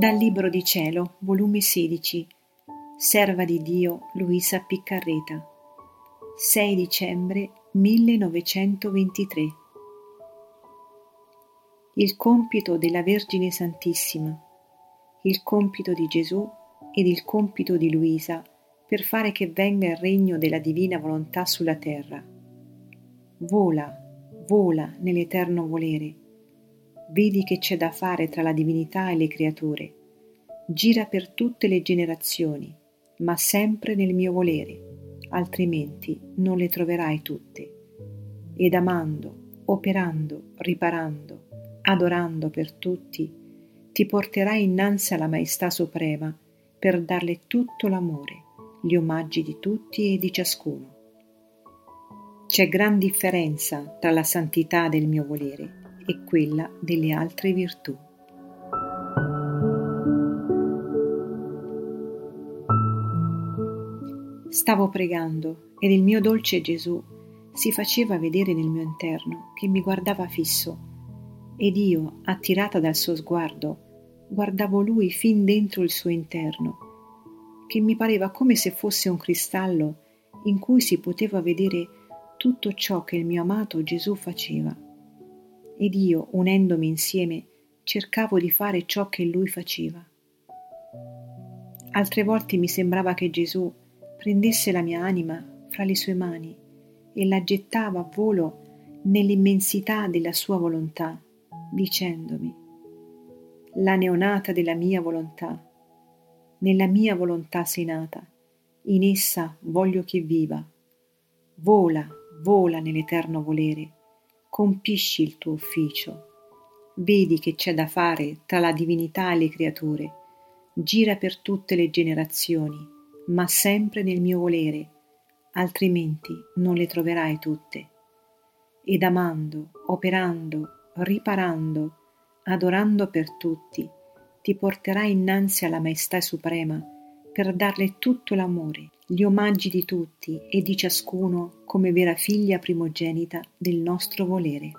Dal Libro di Cielo, volume 16, Serva di Dio Luisa Piccarreta, 6 dicembre 1923. Il compito della Vergine Santissima, il compito di Gesù ed il compito di Luisa per fare che venga il regno della divina volontà sulla terra. Vola, vola nell'eterno volere vedi che c'è da fare tra la divinità e le creature. Gira per tutte le generazioni, ma sempre nel mio volere, altrimenti non le troverai tutte. Ed amando, operando, riparando, adorando per tutti, ti porterai innanzi alla Maestà Suprema per darle tutto l'amore, gli omaggi di tutti e di ciascuno. C'è gran differenza tra la santità del mio volere e quella delle altre virtù. Stavo pregando ed il mio dolce Gesù si faceva vedere nel mio interno che mi guardava fisso ed io, attirata dal suo sguardo, guardavo lui fin dentro il suo interno, che mi pareva come se fosse un cristallo in cui si poteva vedere tutto ciò che il mio amato Gesù faceva ed io, unendomi insieme, cercavo di fare ciò che lui faceva. Altre volte mi sembrava che Gesù prendesse la mia anima fra le sue mani e la gettava a volo nell'immensità della sua volontà, dicendomi, la neonata della mia volontà, nella mia volontà sei nata, in essa voglio che viva, vola, vola nell'eterno volere, compisci il tuo ufficio. Vedi che c'è da fare tra la divinità e le creature. Gira per tutte le generazioni, ma sempre nel mio volere, altrimenti non le troverai tutte. Ed amando, operando, riparando, adorando per tutti, ti porterai innanzi alla Maestà Suprema per darle tutto l'amore, gli omaggi di tutti e di ciascuno come vera figlia primogenita del nostro volere.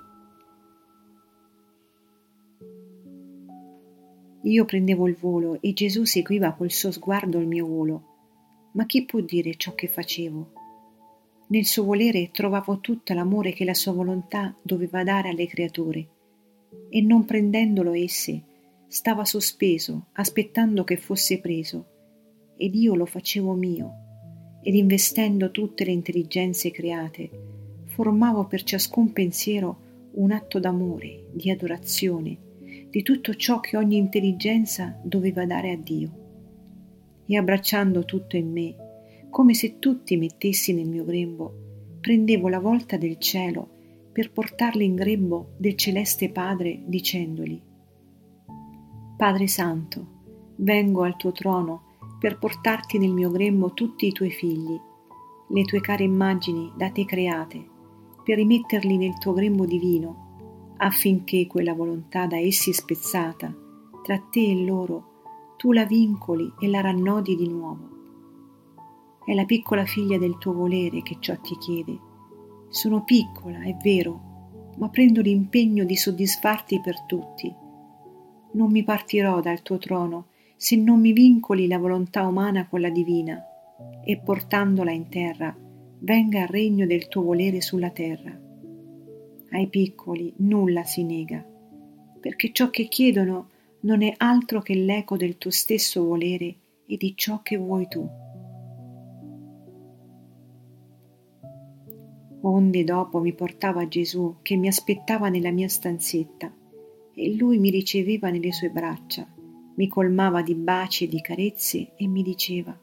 Io prendevo il volo e Gesù seguiva col suo sguardo il mio volo, ma chi può dire ciò che facevo? Nel suo volere trovavo tutto l'amore che la sua volontà doveva dare alle creature, e non prendendolo esse, stava sospeso, aspettando che fosse preso, ed io lo facevo mio, ed investendo tutte le intelligenze create, formavo per ciascun pensiero un atto d'amore, di adorazione, di tutto ciò che ogni intelligenza doveva dare a Dio. E abbracciando tutto in me, come se tutti mettessi nel mio grembo, prendevo la volta del cielo per portarli in grembo del celeste Padre, dicendogli Padre Santo, vengo al tuo trono per portarti nel mio grembo tutti i tuoi figli, le tue care immagini da te create, per rimetterli nel tuo grembo divino, affinché quella volontà da essi spezzata, tra te e loro, tu la vincoli e la rannodi di nuovo. È la piccola figlia del tuo volere che ciò ti chiede. Sono piccola, è vero, ma prendo l'impegno di soddisfarti per tutti. Non mi partirò dal tuo trono se non mi vincoli la volontà umana con la divina e portandola in terra venga il regno del tuo volere sulla terra. Ai piccoli nulla si nega, perché ciò che chiedono non è altro che l'eco del tuo stesso volere e di ciò che vuoi tu. Onde dopo mi portava Gesù che mi aspettava nella mia stanzetta e lui mi riceveva nelle sue braccia mi colmava di baci e di carezze e mi diceva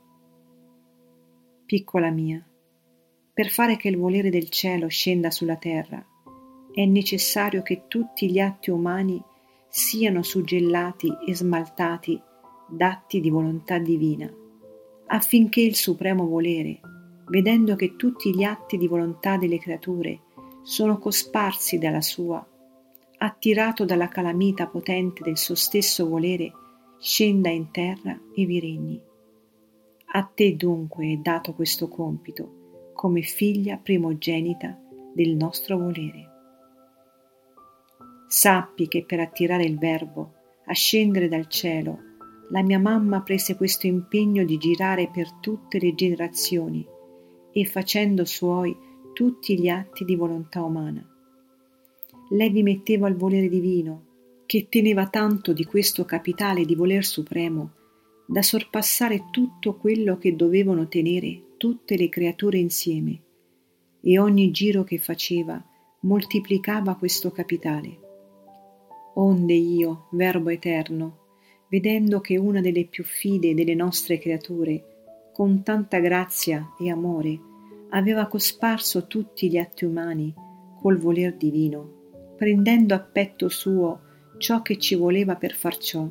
Piccola mia, per fare che il volere del cielo scenda sulla terra, è necessario che tutti gli atti umani siano suggellati e smaltati d'atti di volontà divina, affinché il supremo volere, vedendo che tutti gli atti di volontà delle creature sono cosparsi dalla sua, attirato dalla calamita potente del suo stesso volere, scenda in terra e vi regni. A te dunque è dato questo compito, come figlia primogenita del nostro volere. Sappi che per attirare il Verbo a scendere dal cielo, la mia mamma prese questo impegno di girare per tutte le generazioni e facendo suoi tutti gli atti di volontà umana. Lei vi metteva al volere divino, che teneva tanto di questo capitale di voler supremo, da sorpassare tutto quello che dovevano tenere tutte le creature insieme, e ogni giro che faceva moltiplicava questo capitale. Onde io, Verbo eterno, vedendo che una delle più fide delle nostre creature, con tanta grazia e amore, aveva cosparso tutti gli atti umani col voler divino, prendendo a petto suo ciò che ci voleva per far ciò,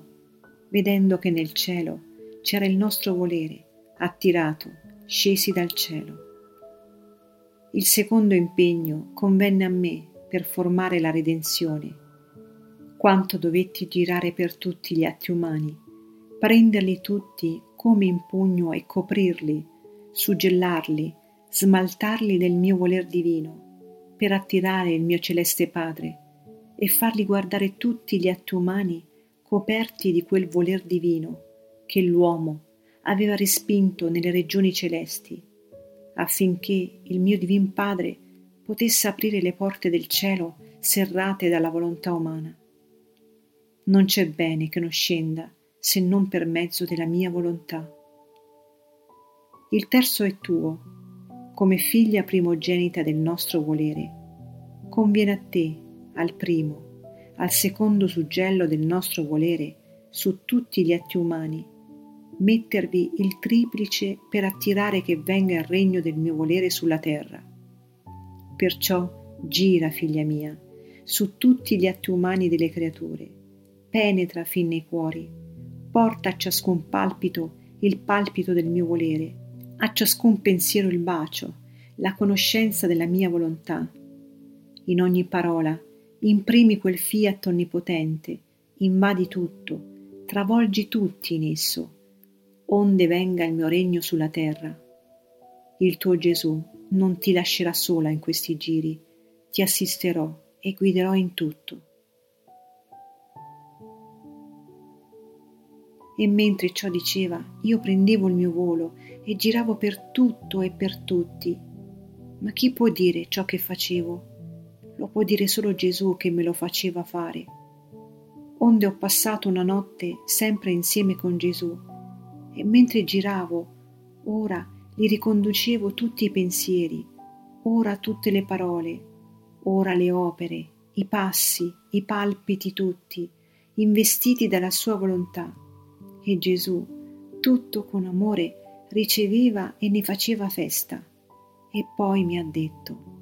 vedendo che nel cielo c'era il nostro volere, attirato, scesi dal cielo. Il secondo impegno convenne a me per formare la redenzione quanto dovetti girare per tutti gli atti umani, prenderli tutti come in pugno e coprirli, suggellarli, smaltarli del mio voler divino, per attirare il mio celeste Padre e farli guardare tutti gli atti umani coperti di quel voler divino che l'uomo aveva respinto nelle regioni celesti, affinché il mio divin Padre potesse aprire le porte del cielo serrate dalla volontà umana non c'è bene che non scenda se non per mezzo della mia volontà. Il terzo è tuo, come figlia primogenita del nostro volere. Conviene a te, al primo, al secondo suggello del nostro volere, su tutti gli atti umani, mettervi il triplice per attirare che venga il regno del mio volere sulla terra. Perciò gira, figlia mia, su tutti gli atti umani delle creature, penetra fin nei cuori, porta a ciascun palpito il palpito del mio volere, a ciascun pensiero il bacio, la conoscenza della mia volontà. In ogni parola imprimi quel fiat onnipotente, invadi tutto, travolgi tutti in esso, onde venga il mio regno sulla terra. Il tuo Gesù non ti lascerà sola in questi giri, ti assisterò e guiderò in tutto. E mentre ciò diceva io prendevo il mio volo e giravo per tutto e per tutti. Ma chi può dire ciò che facevo? Lo può dire solo Gesù che me lo faceva fare. Onde ho passato una notte sempre insieme con Gesù e mentre giravo, ora gli riconducevo tutti i pensieri, ora tutte le parole, ora le opere, i passi, i palpiti tutti, investiti dalla sua volontà e Gesù, tutto con amore, riceveva e ne faceva festa. E poi mi ha detto,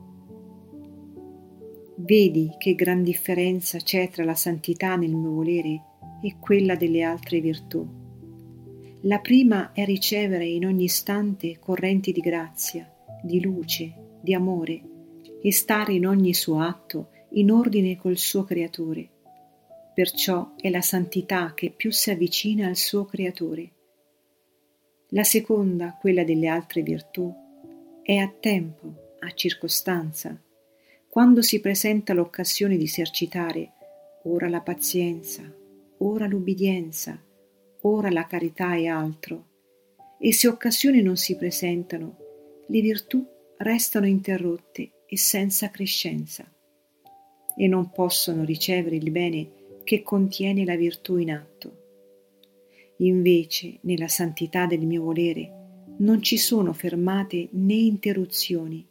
Vedi che gran differenza c'è tra la santità nel mio volere e quella delle altre virtù. La prima è ricevere in ogni istante correnti di grazia, di luce, di amore e stare in ogni suo atto in ordine col suo creatore perciò è la santità che più si avvicina al suo creatore. La seconda, quella delle altre virtù, è a tempo, a circostanza, quando si presenta l'occasione di esercitare ora la pazienza, ora l'ubbidienza, ora la carità e altro, e se occasioni non si presentano, le virtù restano interrotte e senza crescenza, e non possono ricevere il bene che contiene la virtù in atto. Invece, nella santità del mio volere, non ci sono fermate né interruzioni.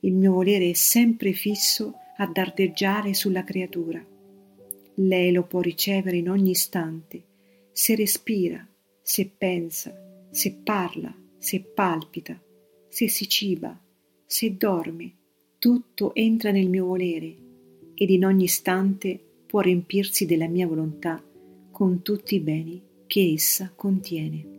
Il mio volere è sempre fisso a dardeggiare sulla creatura. Lei lo può ricevere in ogni istante, se respira, se pensa, se parla, se palpita, se si ciba, se dorme, tutto entra nel mio volere ed in ogni istante può riempirsi della mia volontà con tutti i beni che essa contiene.